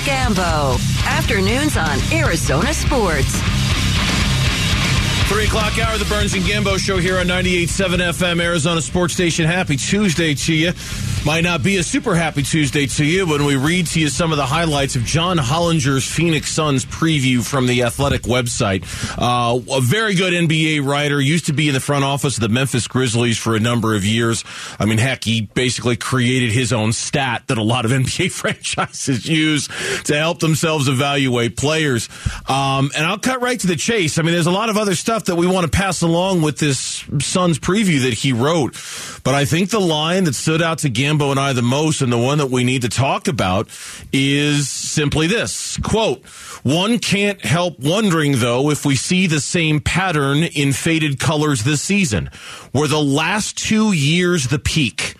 Gambo. Afternoons on Arizona Sports. Three o'clock hour, of the Burns and Gambo show here on 98.7 FM, Arizona Sports Station. Happy Tuesday to you. Might not be a super happy Tuesday to you when we read to you some of the highlights of John Hollinger's Phoenix Suns preview from the Athletic website. Uh, a very good NBA writer, used to be in the front office of the Memphis Grizzlies for a number of years. I mean, heck, he basically created his own stat that a lot of NBA franchises use to help themselves evaluate players. Um, and I'll cut right to the chase. I mean, there's a lot of other stuff that we want to pass along with this Suns preview that he wrote. But I think the line that stood out to Gambo and I the most, and the one that we need to talk about, is simply this quote, one can't help wondering, though, if we see the same pattern in faded colors this season. Were the last two years the peak?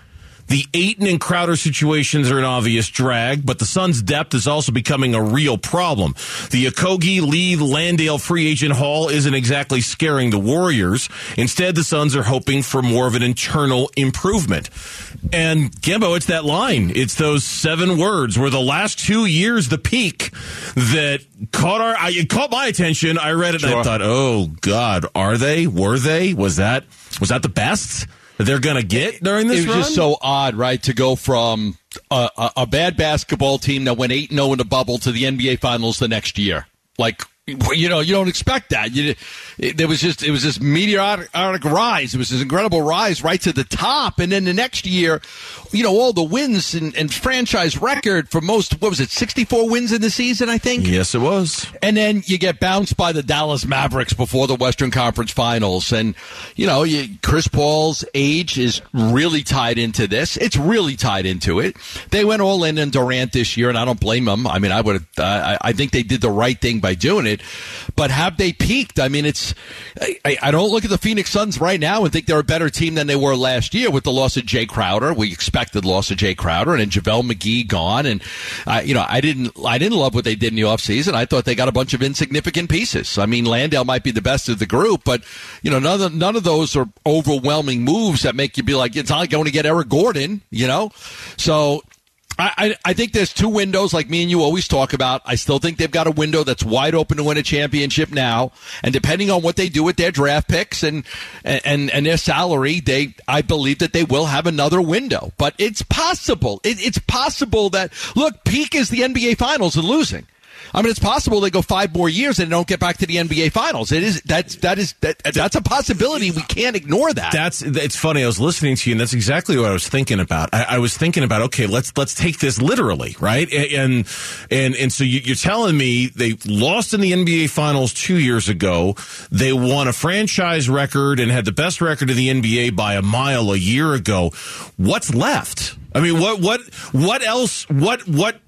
The Ayton and Crowder situations are an obvious drag, but the Suns' depth is also becoming a real problem. The Okogie, Lee, Landale free agent haul isn't exactly scaring the Warriors. Instead, the Suns are hoping for more of an internal improvement. And Gambo, it's that line. It's those seven words. where the last two years the peak that caught our? I, it caught my attention. I read it and I thought, oh God, are they? Were they? Was that? Was that the best? They're going to get during this It was run? just so odd, right, to go from a, a, a bad basketball team that went 8 0 in the bubble to the NBA Finals the next year. Like, you know, you don't expect that. You, it, there was just, it was this meteoric rise. It was this incredible rise right to the top. And then the next year, you know, all the wins and, and franchise record for most, what was it, 64 wins in the season, I think? yes, it was. And then you get bounced by the Dallas Mavericks before the Western Conference Finals. And, you know, you, Chris Paul's age is really tied into this. It's really tied into it. They went all in on Durant this year, and I don't blame them. I mean, I would, uh, I, I think they did the right thing by doing it. But have they peaked? I mean, it's, I, I don't look at the Phoenix Suns right now and think they're a better team than they were last year with the loss of Jay Crowder. We expected loss of Jay Crowder and then JaVale McGee gone. And, uh, you know, I didn't, I didn't love what they did in the offseason. I thought they got a bunch of insignificant pieces. I mean, Landale might be the best of the group, but, you know, none of, none of those are overwhelming moves that make you be like, it's not going to get Eric Gordon, you know? So, I, I, think there's two windows, like me and you always talk about. I still think they've got a window that's wide open to win a championship now, and depending on what they do with their draft picks and and and their salary, they I believe that they will have another window. But it's possible. It, it's possible that look, peak is the NBA Finals and losing. I mean, it's possible they go five more years and don't get back to the NBA Finals. It is that's that is that, that's a possibility. We can't ignore that. That's it's funny. I was listening to you, and that's exactly what I was thinking about. I, I was thinking about okay, let's let's take this literally, right? And and and so you, you're telling me they lost in the NBA Finals two years ago. They won a franchise record and had the best record in the NBA by a mile a year ago. What's left? I mean, what what what else? What what?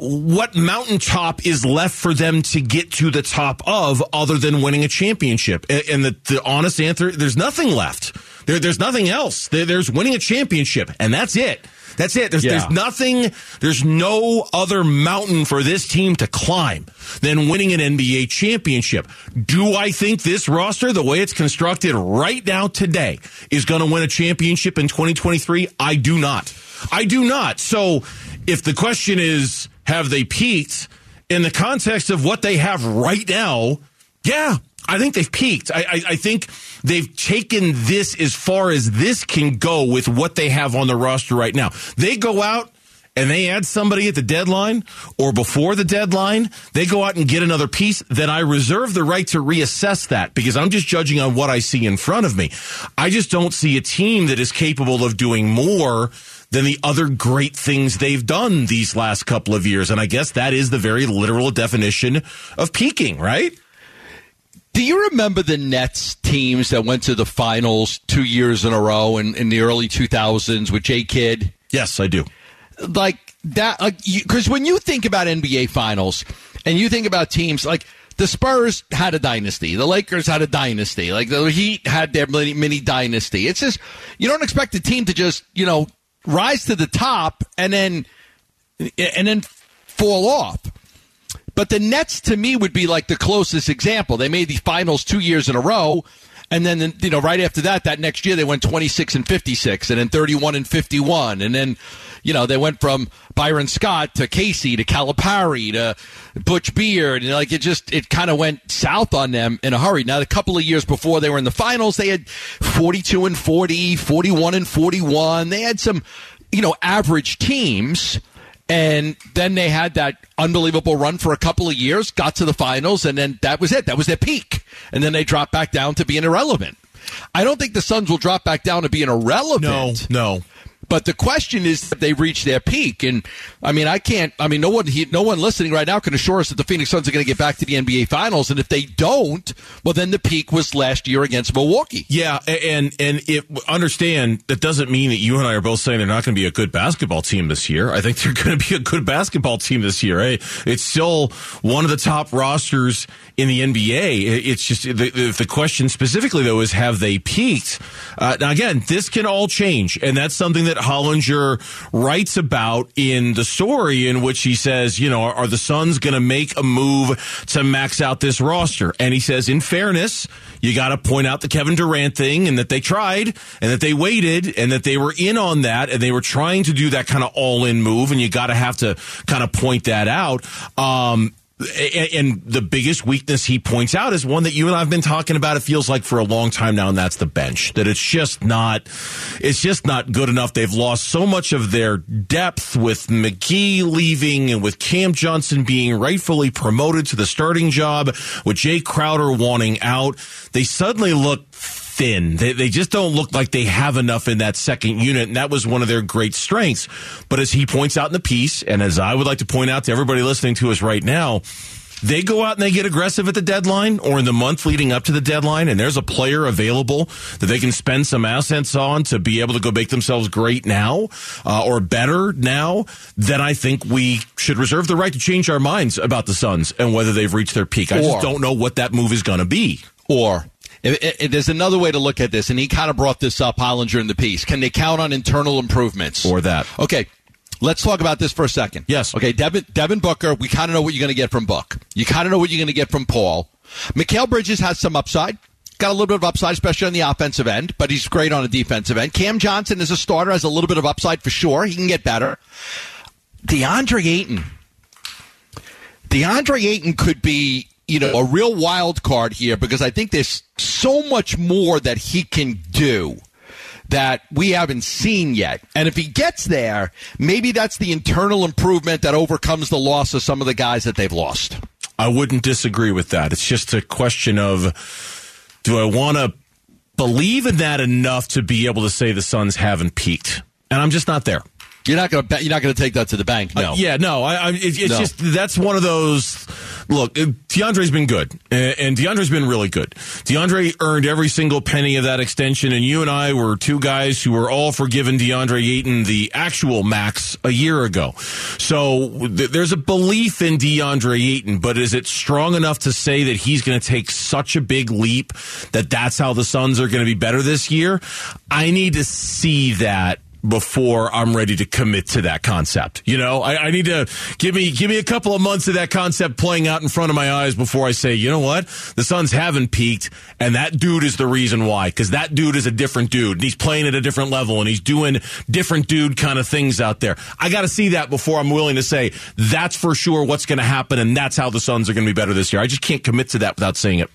What mountaintop is left for them to get to the top of other than winning a championship? And the, the honest answer, there's nothing left. There, there's nothing else. There, there's winning a championship, and that's it. That's it. There's, Yeah. there's nothing, there's no other mountain for this team to climb than winning an NBA championship. Do I think this roster, the way it's constructed right now today, is going to win a championship in 2023? I do not. I do not. So if the question is, have they peaked in the context of what they have right now? Yeah, I think they've peaked. I, I, I think they've taken this as far as this can go with what they have on the roster right now. They go out and they add somebody at the deadline or before the deadline, they go out and get another piece, then I reserve the right to reassess that because I'm just judging on what I see in front of me. I just don't see a team that is capable of doing more than the other great things they've done these last couple of years. And I guess that is the very literal definition of peaking, right? Do you remember the Nets teams that went to the finals two years in a row in, in the early 2000s with J Kidd? Yes, I do. Like that, because when you think about NBA finals and you think about teams like the Spurs had a dynasty, the Lakers had a dynasty, like the Heat had their mini, mini dynasty. It's just, you don't expect a team to just, you know, rise to the top and then, and then fall off. But the Nets to me would be like the closest example. They made the finals two years in a row, And then, you know, right after that, that next year they went 26 and 56 and then 31 and 51. And then, you know, they went from Byron Scott to Casey to Calipari to Butch Beard. And like it just, it kind of went south on them in a hurry. Now, a couple of years before they were in the finals, they had 42 and 40, 41 and 41. They had some, you know, average teams. And then they had that unbelievable run for a couple of years, got to the finals, and then that was it. That was their peak. And then they dropped back down to being irrelevant. I don't think the Suns will drop back down to being irrelevant. No, no. But the question is if they've reached their peak. And I mean, I can't, I mean, no one, he, no one listening right now can assure us that the Phoenix Suns are going to get back to the NBA finals. And if they don't, well, then the peak was last year against Milwaukee. Yeah. And, and it, understand that doesn't mean that you and I are both saying they're not going to be a good basketball team this year. I think they're going to be a good basketball team this year. Right? It's still one of the top rosters in the NBA. It's just the, the question specifically though is have they peaked? Uh, now again, this can all change, and that's something that Hollinger writes about in the story in which he says, you know, are, are the Suns going to make a move to max out this roster? And he says, in fairness, you got to point out the Kevin Durant thing and that they tried and that they waited and that they were in on that and they were trying to do that kind of all in move. And you got to have to kind of point that out. Um, and the biggest weakness he points out is one that you and I've been talking about. It feels like for a long time now, and that's the bench. That it's just not, it's just not good enough. They've lost so much of their depth with McGee leaving and with Cam Johnson being rightfully promoted to the starting job, with Jay Crowder wanting out. They suddenly look thin. They, they just don't look like they have enough in that second unit, and that was one of their great strengths. But as he points out in the piece, and as I would like to point out to everybody listening to us right now, they go out and they get aggressive at the deadline or in the month leading up to the deadline, and there's a player available that they can spend some assets on to be able to go make themselves great now uh, or better now, then I think we should reserve the right to change our minds about the Suns and whether they've reached their peak. I or, just don't know what that move is going to be. Or it, it, there's another way to look at this, and he kind of brought this up, Hollinger, in the piece. Can they count on internal improvements? Or that. Okay. Let's talk about this for a second. Yes. Okay, Devin, Devin Booker, we kind of know what you're going to get from Book. You kind of know what you're going to get from Paul. Mikal Bridges has some upside. Got a little bit of upside, especially on the offensive end, but he's great on the defensive end. Cam Johnson is a starter, has a little bit of upside for sure. He can get better. DeAndre Ayton. DeAndre Ayton could be you know, a real wild card here because I think there's so much more that he can do that we haven't seen yet. And if he gets there, maybe that's the internal improvement that overcomes the loss of some of the guys that they've lost. I wouldn't disagree with that. It's just a question of do I want to believe in that enough to be able to say the Suns haven't peaked? And I'm just not there. You're not going to you're not going to take that to the bank. No. Uh, yeah, no. I, I, it's, it's no. just that's one of those. Look, uh, DeAndre's been good, and DeAndre's been really good. DeAndre earned every single penny of that extension, and you and I were two guys who were all for giving DeAndre Ayton the actual max a year ago. So th- there's a belief in DeAndre Ayton, but is it strong enough to say that he's going to take such a big leap that that's how the Suns are going to be better this year? I need to see that before I'm ready to commit to that concept. You know, I, I, need to give me give me a couple of months of that concept playing out in front of my eyes before I say, you know what, the Suns haven't peaked, and that dude is the reason why. Because that dude is a different dude, and he's playing at a different level, and he's doing different dude kind of things out there. I got to see that before I'm willing to say that's for sure what's going to happen, and that's how the Suns are going to be better this year. I just can't commit to that without saying it.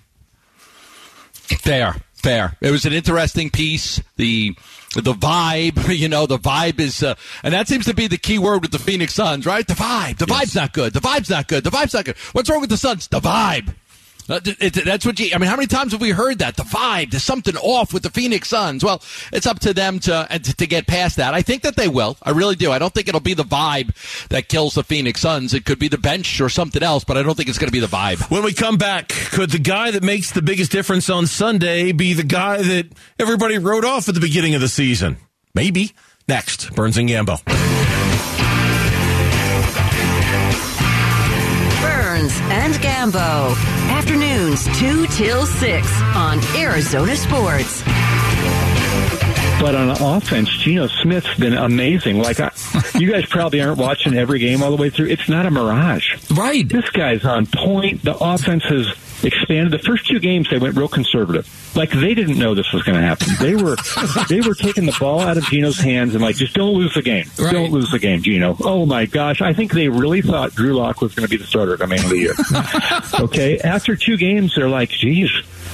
Fair, fair. It was an interesting piece. The the vibe, you know, the vibe is, uh, and that seems to be the key word with the Phoenix Suns, right? The vibe. The yes. vibe's not good. The vibe's not good. The vibe's not good. What's wrong with the Suns? The vibe. Uh, it, it, that's what you, I mean, how many times have we heard that? The vibe, there's something off with the Phoenix Suns. Well, it's up to them to, to, to get past that. I think that they will. I really do. I don't think it'll be the vibe that kills the Phoenix Suns. It could be the bench or something else, but I don't think it's going to be the vibe. When we come back, could the guy that makes the biggest difference on Sunday be the guy that everybody wrote off at the beginning of the season? Maybe. Next, Burns and Gambo. Burns and Gambo. Afternoons 2 till 6 on Arizona Sports. But on offense, Geno Smith's been amazing. Like I, you guys probably aren't watching every game all the way through. It's not a mirage, right? This guy's on point. The offense is expanded. The first two games they went real conservative, like they didn't know this was going to happen. They were they were taking the ball out of Geno's hands and like just don't lose the game, Right. don't lose the game, Geno. Oh my gosh, I think they really thought Drew Lock was going to be the starter coming into the year. okay, after two games, they're like, geez,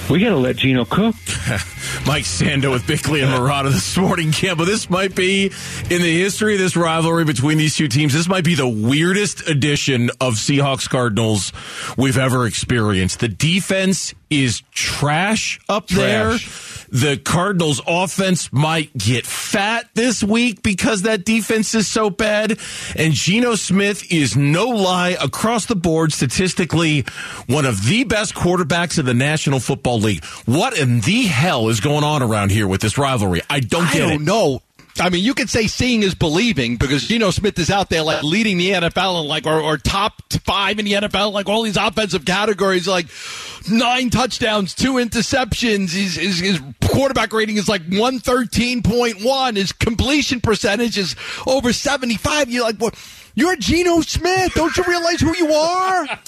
we got to let Geno cook. Mike Sando with Bickley and Marotta this morning, Campbell. This might be, in the history of this rivalry between these two teams, this might be the weirdest edition of Seahawks Cardinals we've ever experienced. The defense is trash up there. The Cardinals offense might get fat this week because that defense is so bad. And Geno Smith is no lie across the board statistically one of the best quarterbacks in the National Football League. What in the hell is going on around here with this rivalry? I don't I get don't it. know. I mean, you could say seeing is believing because Geno Smith is out there like leading the NFL and like or, or top five in the NFL, like all these offensive categories, like nine touchdowns, two interceptions. His, his, his quarterback rating is like one thirteen point one. His completion percentage is over seventy five. You're like, what? You're Geno Smith. Don't you realize who you are?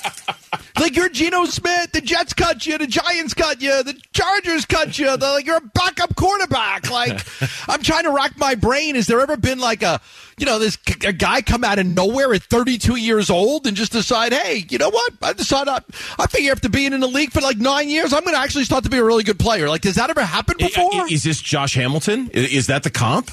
Like you're Geno Smith. The Jets cut you. The Giants cut you. The Chargers cut you. The, like you're a backup quarterback. Like I'm trying to rack my brain. Has there ever been like a you know this a guy come out of nowhere at 32 years old and just decide, hey, you know what? I decide I, I figure after being in the league for like nine years, I'm going to actually start to be a really good player. Like, does that ever happen before? Is this Josh Hamilton? Is that the comp?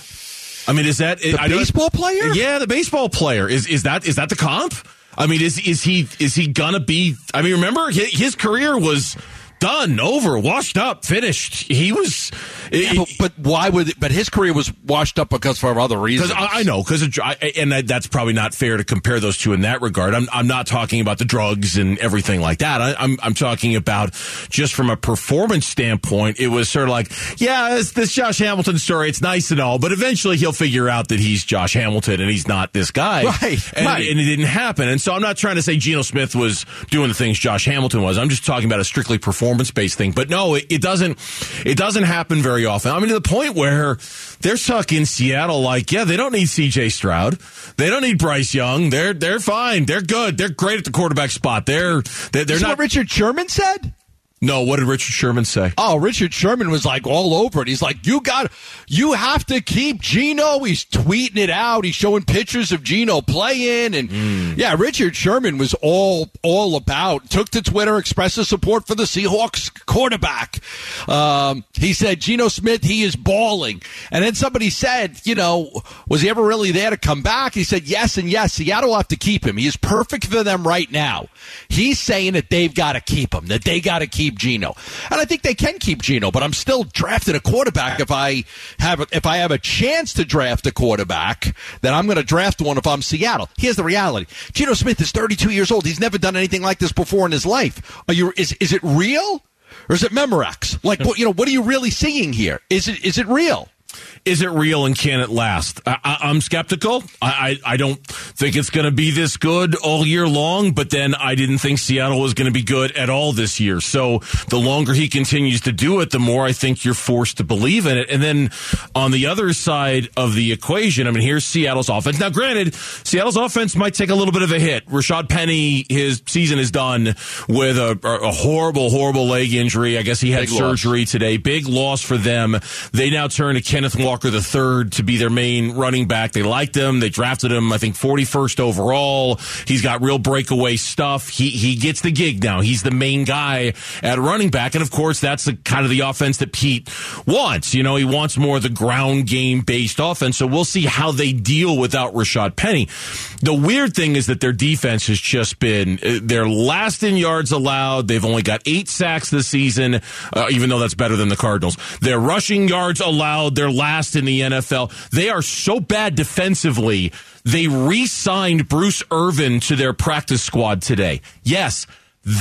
I mean, is that The I baseball player? Yeah, the baseball player. Is is that is that the comp? I mean, is is he is he gonna be? I mean, remember his, his career was done, over, washed up, finished. He was. Yeah, but, but why would? But his career was washed up because for other reasons. I, I know, because and that- that's probably not fair to compare those two in that regard. I'm I'm not talking about the drugs and everything like that. I, I'm I'm talking about just from a performance standpoint. It was sort of like, yeah, this, this Josh Hamilton story. It's nice and all, but eventually he'll figure out that he's Josh Hamilton and he's not this guy, Right, And, right. and it didn't happen. And so I'm not trying to say Geno Smith was doing the things Josh Hamilton was. I'm just talking about a strictly performance based thing. But no, it, it doesn't. It doesn't happen very often. I mean, to the point where they're stuck in Seattle. Like, yeah, they don't need C.J. Stroud. They don't need Bryce Young. They're they're fine. They're good. They're great at the quarterback spot. They're they're, they're not. what Richard Sherman said? No, what did Richard Sherman say? Oh, Richard Sherman was like all over it. He's like, you got, you have to keep Geno. He's tweeting it out. He's showing pictures of Geno playing, and yeah, Richard Sherman was all all about. Took to Twitter, expressed his support for the Seahawks quarterback. Um, he said Geno Smith, he is balling, and then somebody said, you know, was he ever really there to come back? He said yes and yes. Seattle have to keep him. He is perfect for them right now. He's saying that they've got to keep him. That they got to keep Geno, and I think they can keep Geno. But I'm still drafting a quarterback if I have if I have a chance to draft a quarterback. Then I'm going to draft one if I'm Seattle. Here's the reality: Geno Smith is 32 years old. He's never done anything like this before in his life. Are you? Is is it real? Or is it Memorex? Like, what, you know, what are you really seeing here? Is it is it real? Is it real and can it last? I, I, I'm skeptical. I, I, I don't think it's going to be this good all year long, but then I didn't think Seattle was going to be good at all this year. So the longer he continues to do it, the more I think you're forced to believe in it. And then on the other side of the equation, I mean, here's Seattle's offense. Now, granted, Seattle's offense might take a little bit of a hit. Rashad Penny, his season is done with a, a horrible, horrible leg injury. I guess he had Big loss. surgery today. Big loss for them. They now turn to Kenneth Walker III to be their main running back. They liked him. They drafted him, I think, 41st overall. He's got real breakaway stuff. He he gets the gig now. He's the main guy at running back, and of course, that's the kind of the offense that Pete wants. You know, he wants more of the ground game based offense. So we'll see how they deal without Rashad Penny. The weird thing is that their defense has just been uh, they're last in yards allowed. They've only got eight sacks this season, uh, even though that's better than the Cardinals. Their rushing yards allowed. They're last in the NFL. They are so bad defensively. They re-signed Bruce Irvin to their practice squad today. Yes.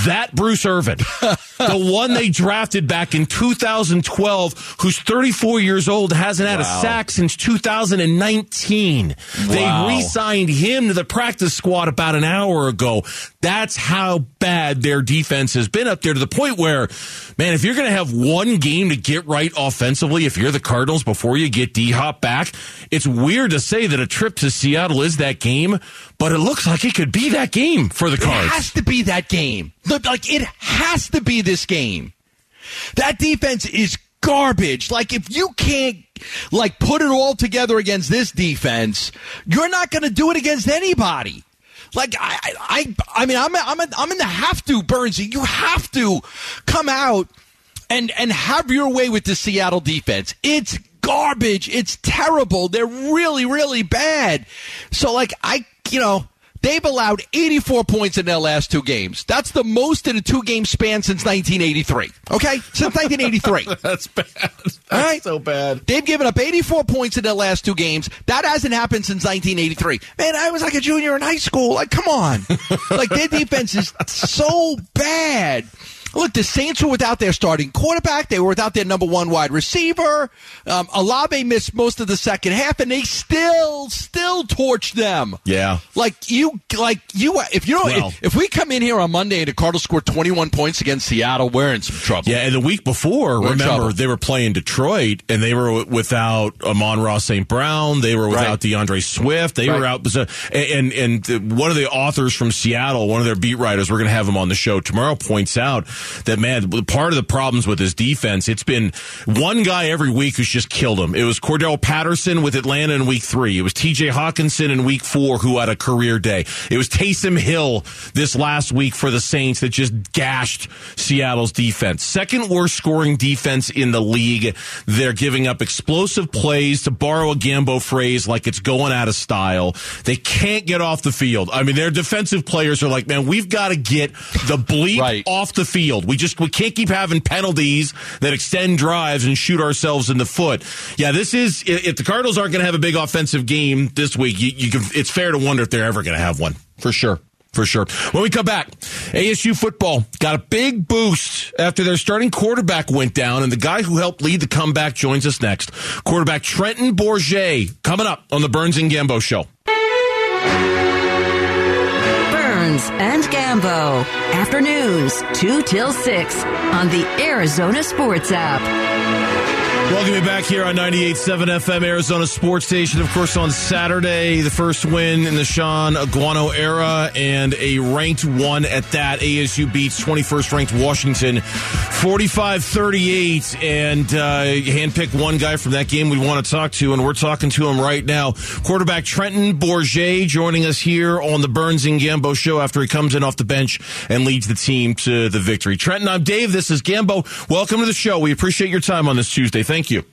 That Bruce Irvin, the one they drafted back in 2012, who's 34 years old, hasn't had a sack since 2019. Wow. They re-signed him to the practice squad about an hour ago. That's how bad their defense has been up there to the point where, man, if you're going to have one game to get right offensively, if you're the Cardinals before you get D Hop back, it's weird to say that a trip to Seattle is that game, but it looks like it could be that game for the Cards. It has to be that game. Like it has to be this game. That defense is garbage. Like if you can't like put it all together against this defense, you're not going to do it against anybody. Like I, I, I mean, I'm, I'm, I'm in the have to, Burnsy. You have to come out and and have your way with the Seattle defense. It's garbage. It's terrible. They're really, really bad. So, like, I, you know, They've allowed 84 points in their last two games. That's the most in a two game span since 1983. Okay? Since 1983. That's bad. That's All right? so bad. They've given up 84 points in their last two games. That hasn't happened since 1983. Man, I was like a junior in high school. Like, come on. like, their defense is so bad. Look, the Saints were without their starting quarterback. They were without their number one wide receiver. Um, Olave missed most of the second half, and they still, still torched them. Yeah, like you, like you. If you know, well, if, if, we come in here on Monday and the Cardinals score twenty one points against Seattle, we're in some trouble. Yeah, and the week before, we're remember they were playing Detroit, and they were without Amon-Ra St. Brown. They were without right. D'Andre Swift. They right. were out. And and one of the authors from Seattle, one of their beat writers, we're going to have him on the show tomorrow, points out that man, part of the problems with his defense, it's been one guy every week who's just killed him. It was Cordell Patterson with Atlanta in week three. It was TJ Hockenson in week four who had a career day. It was Taysom Hill this last week for the Saints that just gashed Seattle's defense. Second worst scoring defense in the league. They're giving up explosive plays to borrow a Gambo phrase like it's going out of style. They can't get off the field. I mean, their defensive players are like, man, we've got to get the bleep right. off the field field. We just we can't keep having penalties that extend drives and shoot ourselves in the foot. Yeah, this is if the Cardinals aren't going to have a big offensive game this week, you, you can, it's fair to wonder if they're ever going to have one for sure for sure. When we come back, ASU football got a big boost after their starting quarterback went down, and the guy who helped lead the comeback joins us next. Quarterback Trenton Bourguet coming up on the Burns and Gambo Show. Burns and Gambo. Afternoons, 2 till 6 on the Arizona Sports app. Welcome you back here on 98.7 FM Arizona Sports Station. Of course, on Saturday, the first win in the Shaun Aguano era and a ranked one at that. ASU beats 21st ranked Washington 45 38 and uh, handpicked one guy from that game we want to talk to, and we're talking to him right now. Quarterback Trenton Bourguet joining us here on the Burns and Gambo show after he comes in off the bench and leads the team to the victory. Trenton, I'm Dave. This is Gambo. Welcome to the show. We appreciate your time on this Tuesday. Thank Thank you.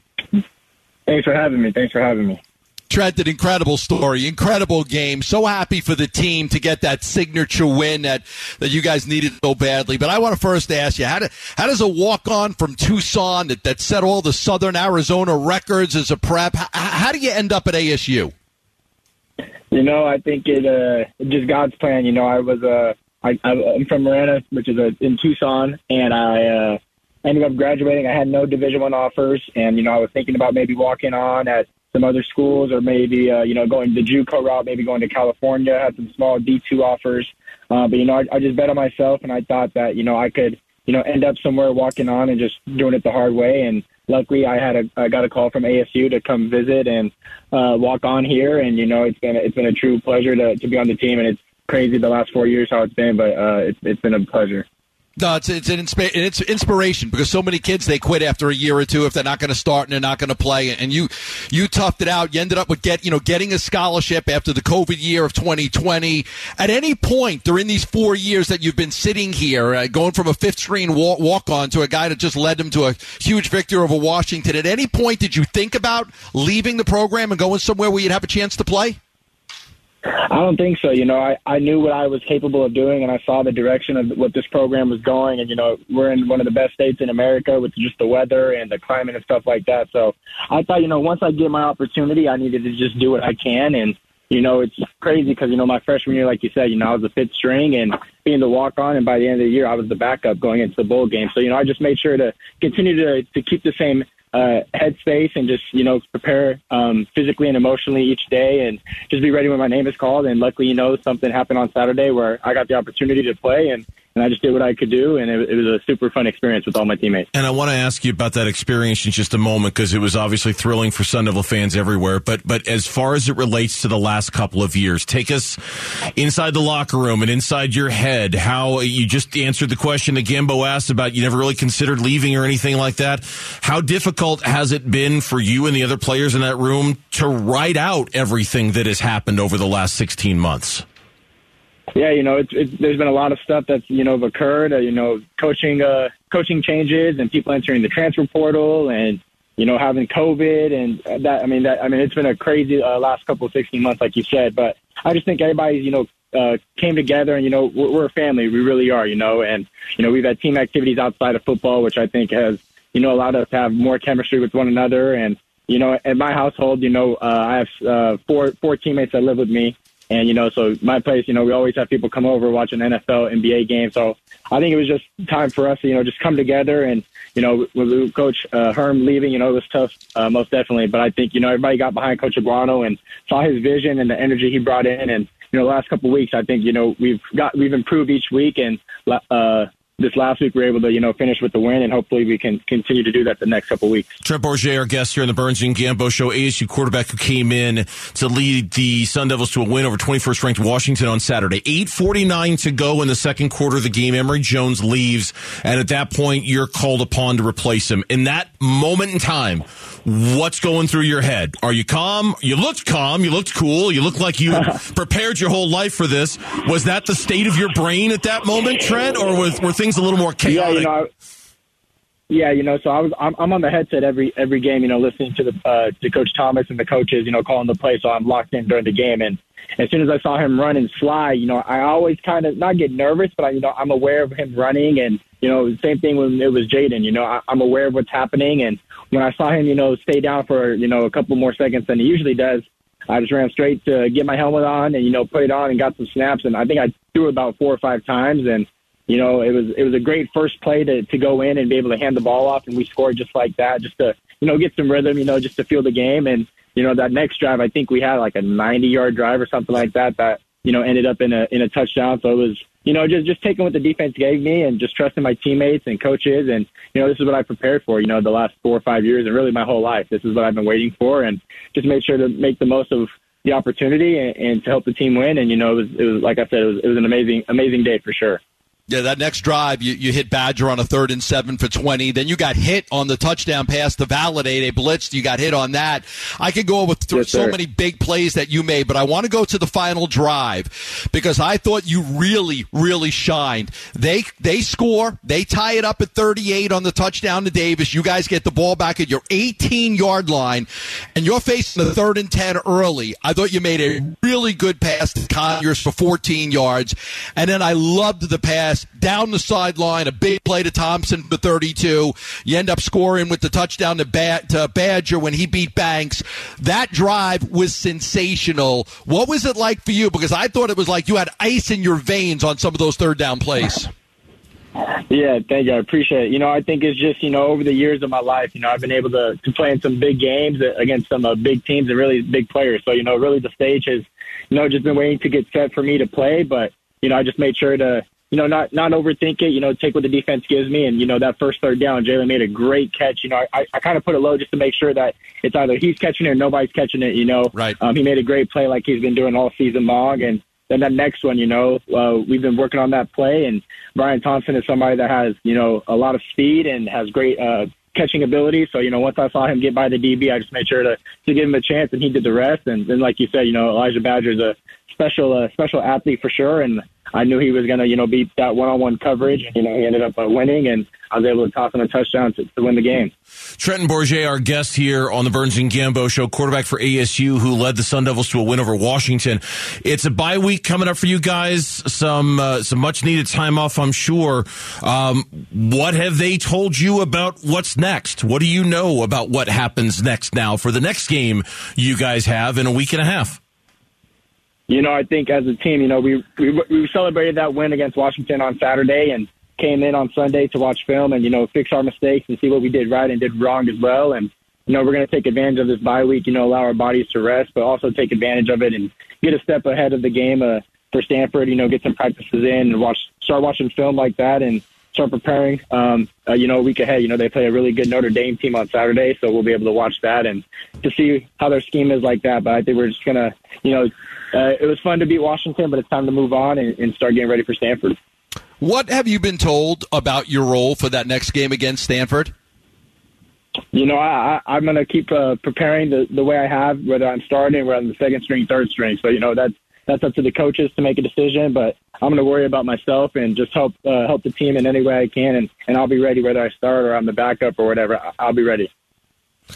Thanks for having me. Thanks for having me. Trent, an incredible story, incredible game. So happy for the team to get that signature win that, that you guys needed so badly. But I want to first ask you, how, do, how does a walk on from Tucson that, that set all the Southern Arizona records as a prep, how, how do you end up at ASU? You know, I think it uh, just God's plan. You know, I was uh, I, I'm from Marana, which is a, in Tucson, and I uh, ended up graduating. I had no Division One offers, and you know I was thinking about maybe walking on at some other schools, or maybe uh, you know going the JUCO route, maybe going to California. I had some small D two offers, uh, but you know I, I just bet on myself, and I thought that you know I could you know end up somewhere walking on and just doing it the hard way. And luckily, I had a I got a call from ASU to come visit and uh, walk on here, and you know it's been it's been a true pleasure to to be on the team, and it's crazy the last four years how it's been, but uh, it's it's been a pleasure. No, it's it's an insp- it's inspiration because so many kids they quit after a year or two if they're not going to start and they're not going to play. And you you toughed it out. You ended up with get you know getting a scholarship after the COVID year of 2020. At any point during these four years that you've been sitting here, uh, going from a fifth string walk, walk on to a guy that just led them to a huge victory over Washington. At any point did you think about leaving the program and going somewhere where you'd have a chance to play? I don't think so. You know, I, I knew what I was capable of doing, and I saw the direction of what this program was going. And you know, we're in one of the best states in America with just the weather and the climate and stuff like that. So I thought, you know, once I get my opportunity, I needed to just do what I can. And you know, it's crazy because you know my freshman year, like you said, you know, I was the fifth string and being the walk on, and by the end of the year, I was the backup going into the bowl game. So you know, I just made sure to continue to to keep the same uh, headspace and just you know prepare um, physically and emotionally each day and just be ready when my name is called. And luckily, you know, something happened on Saturday where I got the opportunity to play and and I just did what I could do, and it, it was a super fun experience with all my teammates. And I want to ask you about that experience in just a moment because it was obviously thrilling for Sun Devil fans everywhere. But but as far as it relates to the last couple of years, take us inside the locker room and inside your head. How you just answered the question that Gambo asked about you never really considered leaving or anything like that. How difficult has it been for you and the other players in that room to write out everything that has happened over the last 16 months? Yeah, you know, there's been a lot of stuff that's you know occurred. Uh, you know, coaching uh, coaching changes and people entering the transfer portal, and you know having COVID and that. I mean, that I mean, it's been a crazy uh, last couple of 16 months, like you said. But I just think everybody, you know, uh, came together, and you know, we're, we're a family. We really are, you know, and you know, we've had team activities outside of football, which I think has you know allowed us to have more chemistry with one another. And you know, in my household, you know, uh, I have uh, four four teammates that live with me and, you know, so my place, you know, we always have people come over watch an NFL, NBA game. So I think it was just time for us to, you know, just come together. And, you know, with Coach uh, Herm leaving, you know, it was tough, uh, most definitely. But I think, you know, everybody got behind Coach Aguano and saw his vision and the energy he brought in. And, you know, the last couple of weeks, I think, you know, we've got, we've improved each week. And, uh, this last week we were able to you know finish with the win, and hopefully we can continue to do that the next couple weeks. Trent Bourguet, our guest here on the Burns and Gambo Show, ASU quarterback who came in to lead the Sun Devils to a win over 21st ranked Washington on Saturday. 8:49 to go in the second quarter of the game. Emory Jones leaves, and at that point you're called upon to replace him. In that moment in time, what's going through your head? Are you calm? You looked calm. You looked cool. You looked like you prepared your whole life for this. Was that the state of your brain at that moment, Trent, or was, were things a little more chaotic? Yeah, you know, yeah, you know, so I was I'm, I'm on the headset every every game, you know, listening to the uh, to Coach Thomas and the coaches, you know, calling the play, so I'm locked in during the game. And as soon as I saw him run and slide, you know, I always kind of not get nervous, but I, you know, I'm aware of him running, and you know, same thing when it was Jaden. You know, I, I'm aware of what's happening, and when I saw him, you know, stay down for you know a couple more seconds than he usually does, I just ran straight to get my helmet on and you know put it on and got some snaps, and I think I threw about four or five times, and you know, it was it was a great first play to to go in and be able to hand the ball off, and we scored just like that, just to you know get some rhythm, you know, just to feel the game. And you know that next drive, I think we had like a 90 yard drive or something like that that you know ended up in a in a touchdown. So it was you know just just taking what the defense gave me and just trusting my teammates and coaches, and you know this is what I prepared for, you know, the last four or five years and really my whole life. This is what I've been waiting for, and just made sure to make the most of the opportunity and, and to help the team win. And you know, it was it was like I said, it was it was an amazing amazing day for sure. Yeah, that next drive, you, you hit Badger on a third and seven for 20. Then you got hit on the touchdown pass to validate. a blitz. You got hit on that. I could go over th- Yes, so many big plays that you made, but I want to go to the final drive because I thought you really, really shined. They, they score. They tie it up at 38 on the touchdown to Davis. You guys get the ball back at your 18 yard line and you're facing the third and 10 early. I thought you made a really good pass to Conyers for 14 yards. And then I loved the pass down the sideline, a big play to Thompson for 32. You end up scoring with the touchdown to, to Badger when he beat Banks. That drive was sensational. What was it like for you? Because I thought it was like you had ice in your veins on some of those third down plays. Yeah, thank you. I appreciate it. You know, I think it's just, you know, over the years of my life, you know, I've been able to, to play in some big games against some uh, big teams and really big players. So, you know, really the stage has, you know, just been waiting to get set for me to play. But, you know, I just made sure to, you know, not not overthink it. You know, take what the defense gives me, and you know that first third down, Jalen made a great catch. You know, I, I kind of put it low just to make sure that it's either he's catching it or nobody's catching it. You know, Right. Um, he made a great play like he's been doing all season long, and then that next one, you know, uh, we've been working on that play, and Bryan Thompson is somebody that has you know a lot of speed and has great. Uh, catching ability. So, you know, once I saw him get by the DB, I just made sure to, to give him a chance and he did the rest. And then, like you said, you know, Elijah Badger's a special, uh, special athlete for sure. And I knew he was going to, you know, beat that one-on-one coverage. You know, he ended up uh, winning and I was able to toss him a touchdown to, to win the game. Trenton Bourguet, our guest here on the Burns and Gambo show, quarterback for ASU, who led the Sun Devils to a win over Washington. It's a bye week coming up for you guys. Some uh, some much needed time off, I'm sure. Um, what have they told you about what's next? What do you know about what happens next now for the next game you guys have in a week and a half? You know, I think as a team, you know, we, we we celebrated that win against Washington on Saturday and came in on Sunday to watch film and you know fix our mistakes and see what we did right and did wrong as well. And you know, we're going to take advantage of this bye week. You know, allow our bodies to rest, but also take advantage of it and get a step ahead of the game. Uh, for Stanford. You know, get some practices in and watch start watching film like that and start preparing. Um, uh, you know, a week ahead. You know, they play a really good Notre Dame team on Saturday, so we'll be able to watch that and to see how their scheme is like that. But I think we're just gonna, you know, uh, it was fun to beat Washington, but it's time to move on and, and start getting ready for Stanford. What have you been told about your role for that next game against Stanford? You know, I, I, I'm going to keep uh, preparing the, the way I have, whether I'm starting or I'm the second string, third string. So, you know, that's that's up to the coaches to make a decision. But I'm going to worry about myself and just help uh, help the team in any way I can, and, and I'll be ready whether I start or I'm the backup or whatever. I'll be ready.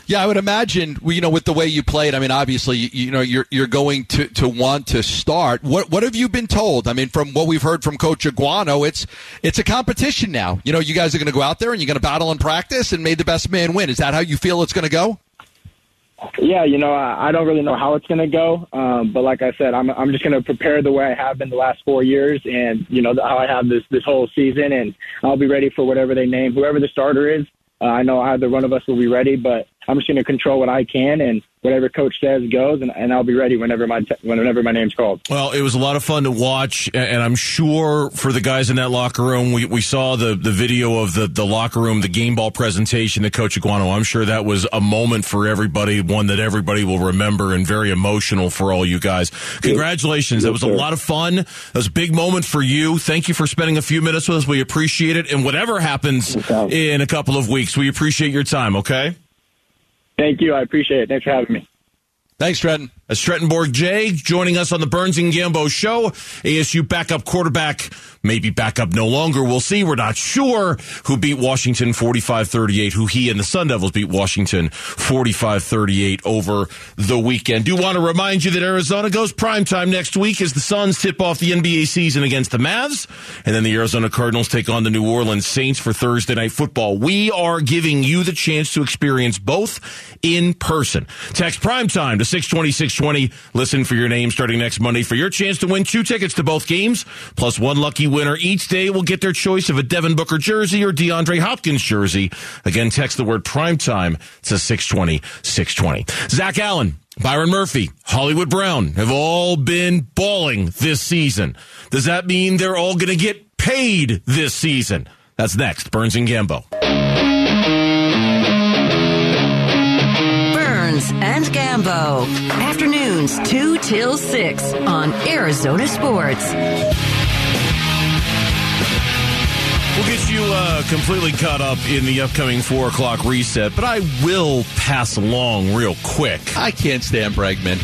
Yeah, I would imagine. You know, with the way you played, I mean, obviously, you, know, you're you're going to, to want to start. What what have you been told? I mean, from what we've heard from Coach Aguano, it's it's a competition now. You know, you guys are going to go out there and you're going to battle in practice, and may the best man win. Is that how you feel it's going to go? Yeah, you know, I, I don't really know how it's going to go, um, but like I said, I'm I'm just going to prepare the way I have been the last four years, and you know how I have this this whole season, and I'll be ready for whatever they name, whoever the starter is. Uh, I know either one of us will be ready, but I'm just going to control what I can, and whatever coach says goes, and, and I'll be ready whenever my te- whenever my name's called. Well, it was a lot of fun to watch, and I'm sure for the guys in that locker room, we, we saw the, the video of the, the locker room, the game ball presentation to Coach Aguano. I'm sure that was a moment for everybody, one that everybody will remember, and very emotional for all you guys. Congratulations! That was a lot of fun. That was a big moment for you. Thank you for spending a few minutes with us. We appreciate it, and whatever happens in a couple of weeks, we appreciate your time. Okay. Thank you. I appreciate it. Thanks for having me. Thanks, Trenton. As Trenton Bourguet joining us on the Burns and Gambo show. ASU backup quarterback, maybe backup no longer. We'll see. We're not sure who beat Washington 45-38, who he and the Sun Devils beat Washington 45-38 over the weekend. Do want to remind you that Arizona goes primetime next week as the Suns tip off the NBA season against the Mavs. And then the Arizona Cardinals take on the New Orleans Saints for Thursday night football. We are giving you the chance to experience both in person. Text primetime to 620 620. Listen for your name starting next Monday for your chance to win two tickets to both games, plus one lucky winner each day will get their choice of a Devin Booker jersey or DeAndre Hopkins jersey. Again, text the word primetime to 620 620. Zach Allen. Byron Murphy, Hollywood Brown have all been balling this season. Does that mean they're all going to get paid this season? That's next. Burns and Gambo. And Gambo. Afternoons 2 till 6 on Arizona Sports. We'll get you uh, completely caught up in the upcoming 4 o'clock reset, but I will pass along real quick. I can't stand Bregman.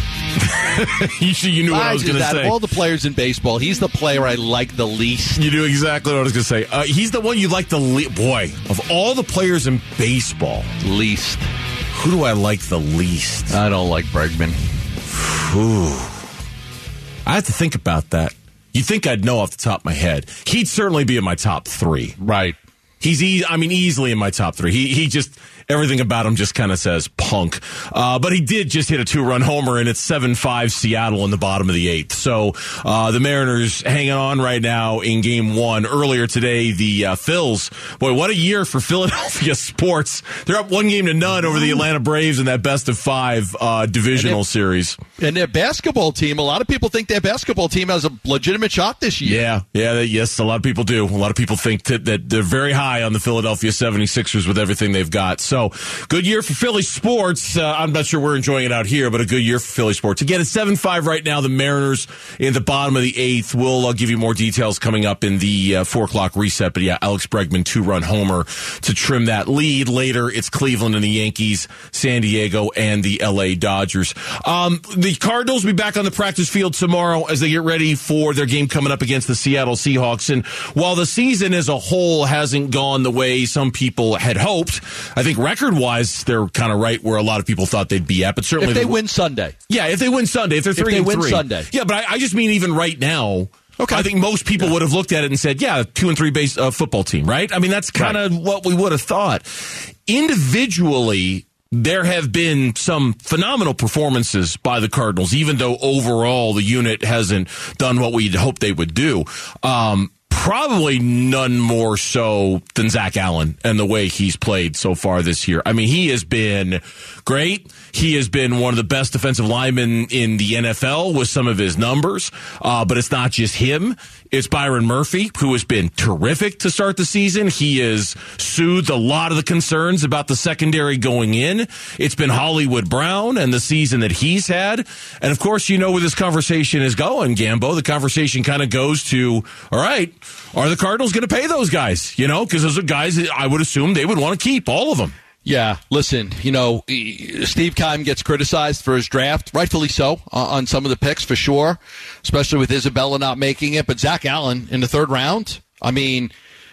you, you knew what I, I was going to say. of all the players in baseball, he's the player I like the least. You knew exactly what I was going to say. Uh, he's the one you like the le- boy of all the players in baseball. Least. Who do I like the least? I don't like Bregman. Ooh. I have to think about that. You think I'd know off the top of my head? He'd certainly be in my top three. Right. He's, e- I mean, easily in my top three. He, he just everything about him just kind of says punk. Uh, but he did just hit a two run homer, and it's seven five Seattle in the bottom of the eighth. So uh, the Mariners hanging on right now in Game One. Earlier today, the uh, Phils. Boy, what a year for Philadelphia sports! They're up one game to none over the Atlanta Braves in that best of five uh, divisional And series. And their basketball team, a lot of people think their basketball team has a legitimate shot this year. Yeah, yeah, yes, a lot of people do. A lot of people think that, that they're very high on the Philadelphia 76ers with everything they've got. So, good year for Philly sports. Uh, I'm not sure we're enjoying it out here, but a good year for Philly sports. Again, it's 7 5 right now. The Mariners in the bottom of the eighth. We'll uh, give you more details coming up in the uh, 4 o'clock reset. But yeah, Alex Bregman, two run homer to trim that lead. Later, it's Cleveland and the Yankees, San Diego, and the LA Dodgers. Um, the Cardinals will be back on the practice field tomorrow as they get ready for their game coming up against the Seattle Seahawks. And while the season as a whole hasn't gone the way some people had hoped, I think record wise, they're kind of right where a lot of people thought they'd be at. But certainly, If they the- win Sunday. yeah, if they win Sunday, if they're three they and win three. Sunday. Yeah, but I, I just mean even right now. Okay. I think most people would have looked at it and said, "Yeah, two and three base uh, football team." Right? I mean, that's kind of what we would have thought. Individually, there have been some phenomenal performances by the Cardinals, even though overall the unit hasn't done what we'd hoped they would do. Um, probably none more so than Zach Allen and the way he's played so far this year. I mean, he has been great. He has been one of the best defensive linemen in the NFL with some of his numbers. Uh, but it's not just him. It's Byron Murphy, who has been terrific to start the season. He has soothed a lot of the concerns about the secondary going in. It's been Hollywood Brown and the season that he's had. And of course, you know where this conversation is going, Gambo. The conversation kind of goes to, all right, are the Cardinals going to pay those guys? You know, because those are guys that I would assume they would want to keep, all of them. Yeah, listen, you know, Steve Keim gets criticized for his draft, rightfully so, on some of the picks for sure, especially with Isabella not making it. But Zach Allen in the third round, I mean,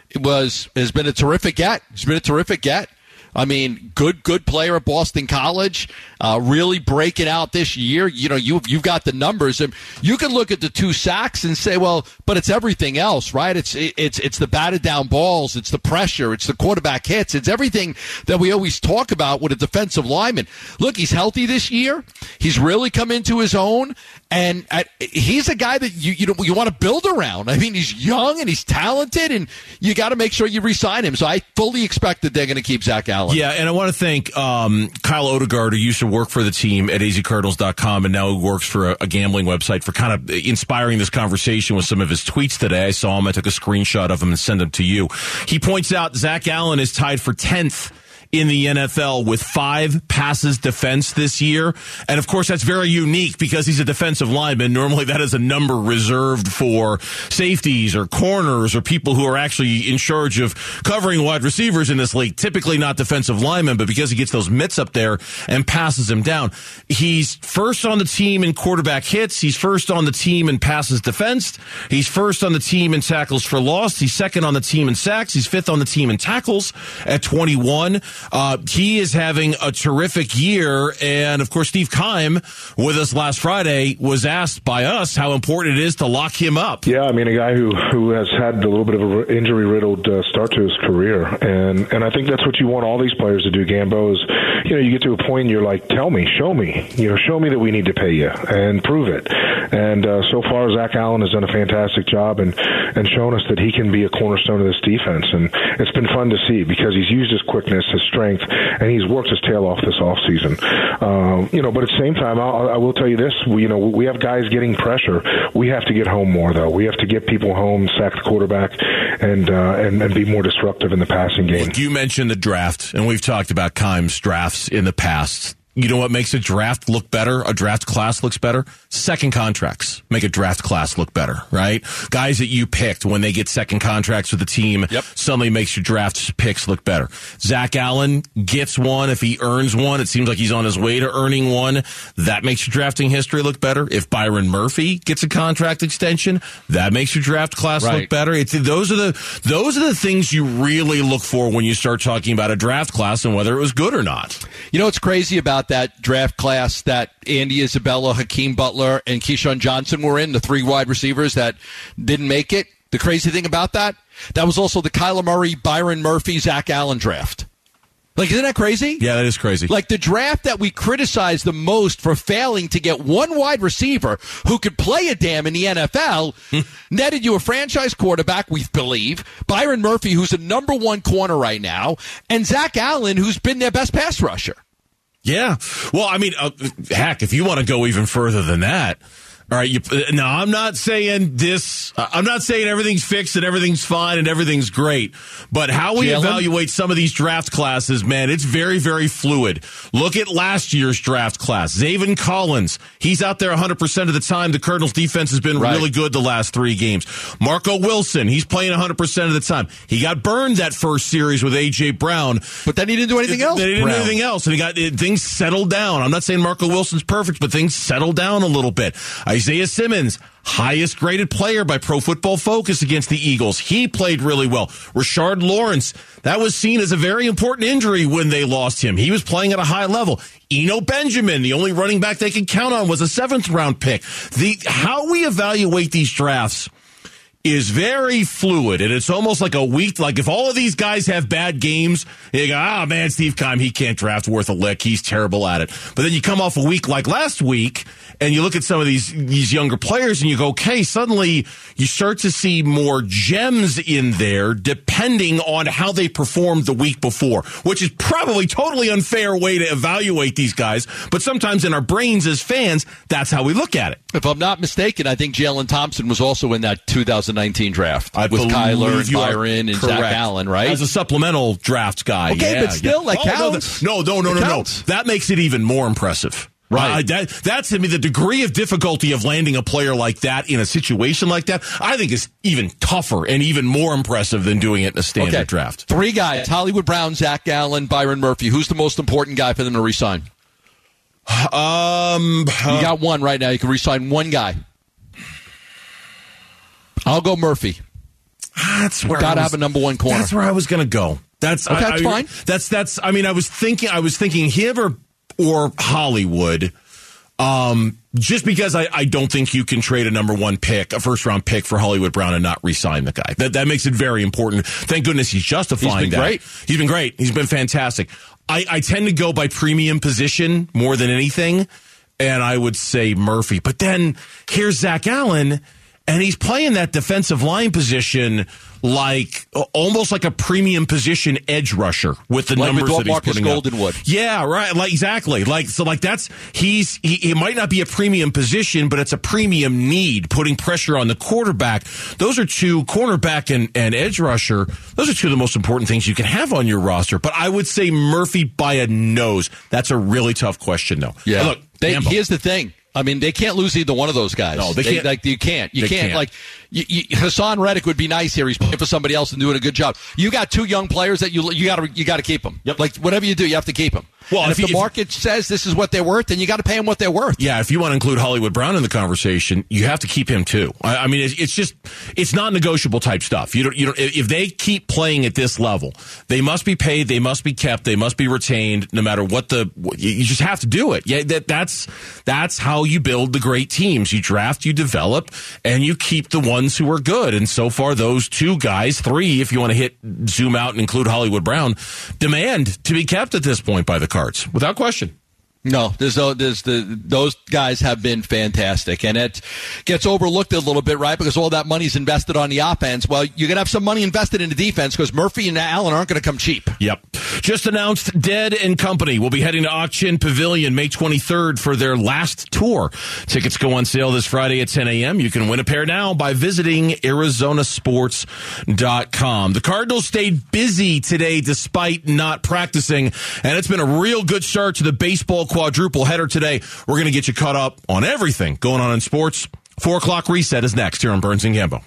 it was has been a terrific get. He's been a terrific get. I mean, good good player at Boston College, uh, really breaking out this year. You know, you you've got the numbers, and you can look at the two sacks and say, well, but it's everything else, right? It's it's it's the batted down balls, it's the pressure, it's the quarterback hits, it's everything that we always talk about with a defensive lineman. Look, he's healthy this year. He's really come into his own, and he's a guy that you you know you want to build around. I mean, he's young and he's talented, and you got to make sure you re-sign him. So I fully expect that they're going to keep Zach Allen. Yeah, and I want to thank um, Kyle Odegard, who used to work for the team at azcardinals.com and now works for a, a, gambling website, for kind of inspiring this conversation with some of his tweets today. I saw him. I took a screenshot of him and sent him to you. He points out Zach Allen is tied for 10th in the NFL with five passes defense this year. And of course, that's very unique because he's a defensive lineman. Normally that is a number reserved for safeties or corners or people who are actually in charge of covering wide receivers in this league. Typically not defensive linemen, but because he gets those mitts up there and passes them down, he's first on the team in quarterback hits. He's first on the team in passes defense. He's first on the team in tackles for loss. He's second on the team in sacks. He's fifth on the team in tackles at 21. Uh, he is having a terrific year. And of course, Steve Keim with us last Friday was asked by us how important it is to lock him up. Yeah, I mean, a guy who, who has had a little bit of an injury riddled uh, start to his career. And, and I think that's what you want all these players to do, Gambo, is, you know, you get to a point and you're like, tell me, show me, you know, show me that we need to pay you and prove it. And uh, so far, Zach Allen has done a fantastic job and, and shown us that he can be a cornerstone of this defense. And it's been fun to see because he's used his quickness, his strength, and he's worked his tail off this offseason. Um, you know, but at the same time, I'll, I will tell you this: we, you know, we have guys getting pressure. We have to get home more, though. We have to get people home, sack the quarterback, and uh, and, and be more disruptive in the passing game. Look, you mentioned the draft, and we've talked about Keim's drafts in the past you know what makes a draft look better? A draft class looks better? Second contracts make a draft class look better, right? Guys that you picked when they get second contracts with the team yep. suddenly makes your draft picks look better. Zach Allen gets one. If he earns one, it seems like he's on his way to earning one. That makes your drafting history look better. If Byron Murphy gets a contract extension, that makes your draft class right. look better. It's, those are the, those are the things you really look for when you start talking about a draft class and whether it was good or not. You know what's crazy about about that draft class that Andy Isabella, Hakeem Butler, and KeeSean Johnson were in, the three wide receivers that didn't make it. The crazy thing about that, that was also the Kyler Murray, Byron Murphy, Zach Allen draft. Like, isn't that crazy? Yeah, that is crazy. Like the draft that we criticize the most for failing to get one wide receiver who could play a damn in the NFL netted you a franchise quarterback, we believe, Byron Murphy, who's the number one corner right now, and Zach Allen, who's been their best pass rusher. Yeah. Well, I mean, uh, heck, if you want to go even further than that, all right. You, now, I'm not saying this. Uh, I'm not saying everything's fixed and everything's fine and everything's great. But how we Jalen? evaluate some of these draft classes, man, it's very, very fluid. Look at last year's draft class. Zaven Collins, he's out there 100% of the time. The Cardinals defense has been right. really good the last three games. Marco Wilson, he's playing 100% of the time. He got burned that first series with A.J. Brown. But then he didn't do anything else. Then he didn't Brown. do anything else. And he got things settled down. I'm not saying Marco Wilson's perfect, but things settled down a little bit. I Isaiah Simmons, highest graded player by Pro Football Focus against the Eagles. He played really well. Rashard Lawrence, that was seen as a very important injury when they lost him. He was playing at a high level. Eno Benjamin, the only running back they could count on, was a seventh round pick. The how we evaluate these drafts is very fluid, and it's almost like a week. Like if all of these guys have bad games, you go, "Ah, oh, man, Steve Keim, he can't draft worth a lick. He's terrible at it." But then you come off a week like last week, and you look at some of these these younger players, and you go, "Okay." Suddenly, you start to see more gems in there, depending on how they performed the week before, which is probably totally unfair way to evaluate these guys. But sometimes in our brains as fans, that's how we look at it. If I'm not mistaken, I think Jalen Thompson was also in that 2019 draft I with Kyler and Byron and Zach. Allen, right? As a supplemental draft guy. Okay, yeah, but still, yeah. that Oh, no, counts. No, no, no, no, no. That makes it even more impressive. Right. Uh, that, that's to me the degree of difficulty of landing a player like that in a situation like that. I think is even tougher and even more impressive than doing it in a standard okay. draft. Three guys: Hollywood Brown, Zach Allen, Byron Murphy. Who's the most important guy for them to resign? Um, You got one right now. You can resign one guy. I'll go Murphy. That's where I was- have a number one corner. That's where I was going to go. That's Okay, I- that's I- fine. That's that's. I mean, I was thinking. I was thinking him or or Hollywood. Um, just because I, I don't think you can trade a number one pick, a first round pick for Hollywood Brown and not re-sign the guy. That that makes it very important. Thank goodness he's justifying He's been that. great. He's been great. He's been fantastic. I, I tend to go by premium position more than anything, and I would say Murphy. But then here's Zach Allen, and he's playing that defensive line position like almost like a premium position edge rusher with the Like numbers what that he's Marcus putting Golden up. Yeah, right. Like exactly. Like so. Like that's he's he, he might not be a premium position, but it's a premium need. Putting pressure on the quarterback. Those are two cornerback and, and edge rusher. Those are two of the most important things you can have on your roster. But I would say Murphy by a nose. That's a really tough question, though. Yeah. Look, they, here's the thing. I mean, they can't lose either one of those guys. No, they can't. like you can't. You can't. can't. Like you, you, Haason Reddick would be nice here. He's playing for somebody else and doing a good job. You got two young players that you you got to you got to keep them. Yep. Like whatever you do, you have to keep them. Well, and if if, you- the market says this is what they're worth, then you got to pay them what they're worth. Yeah, if you want to include Hollywood Brown in the conversation, you have to keep him too. I, I mean, it's, it's just it's not negotiable type stuff. You don't, you don't. If they keep playing at this level, they must be paid. They must be kept. They must be retained. No matter what the, you you just have to do it. Yeah, that that's that's how you build the great teams. You draft, you develop, and you keep the ones who are good. And so far, those two guys, three, if you want to hit zoom out and include Hollywood Brown, demand to be kept at this point by the Cards without question. No, there's no, there's the those guys have been fantastic, and it gets overlooked a little bit, right? Because all that money's invested on the offense. Well, you're gonna have some money invested in the defense because Murphy and Allen aren't gonna come cheap. Yep. Just announced Dead and Company will be heading to Ak-Chin Pavilion May 23rd for their last tour. Tickets go on sale this Friday at 10 a.m. You can win a pair now by visiting ArizonaSports.com. The Cardinals stayed busy today despite not practicing, and it's been a real good start to the baseball quadruple header today. We're going to get you caught up on everything going on in sports. Four o'clock reset is next here on Burns and Gambo.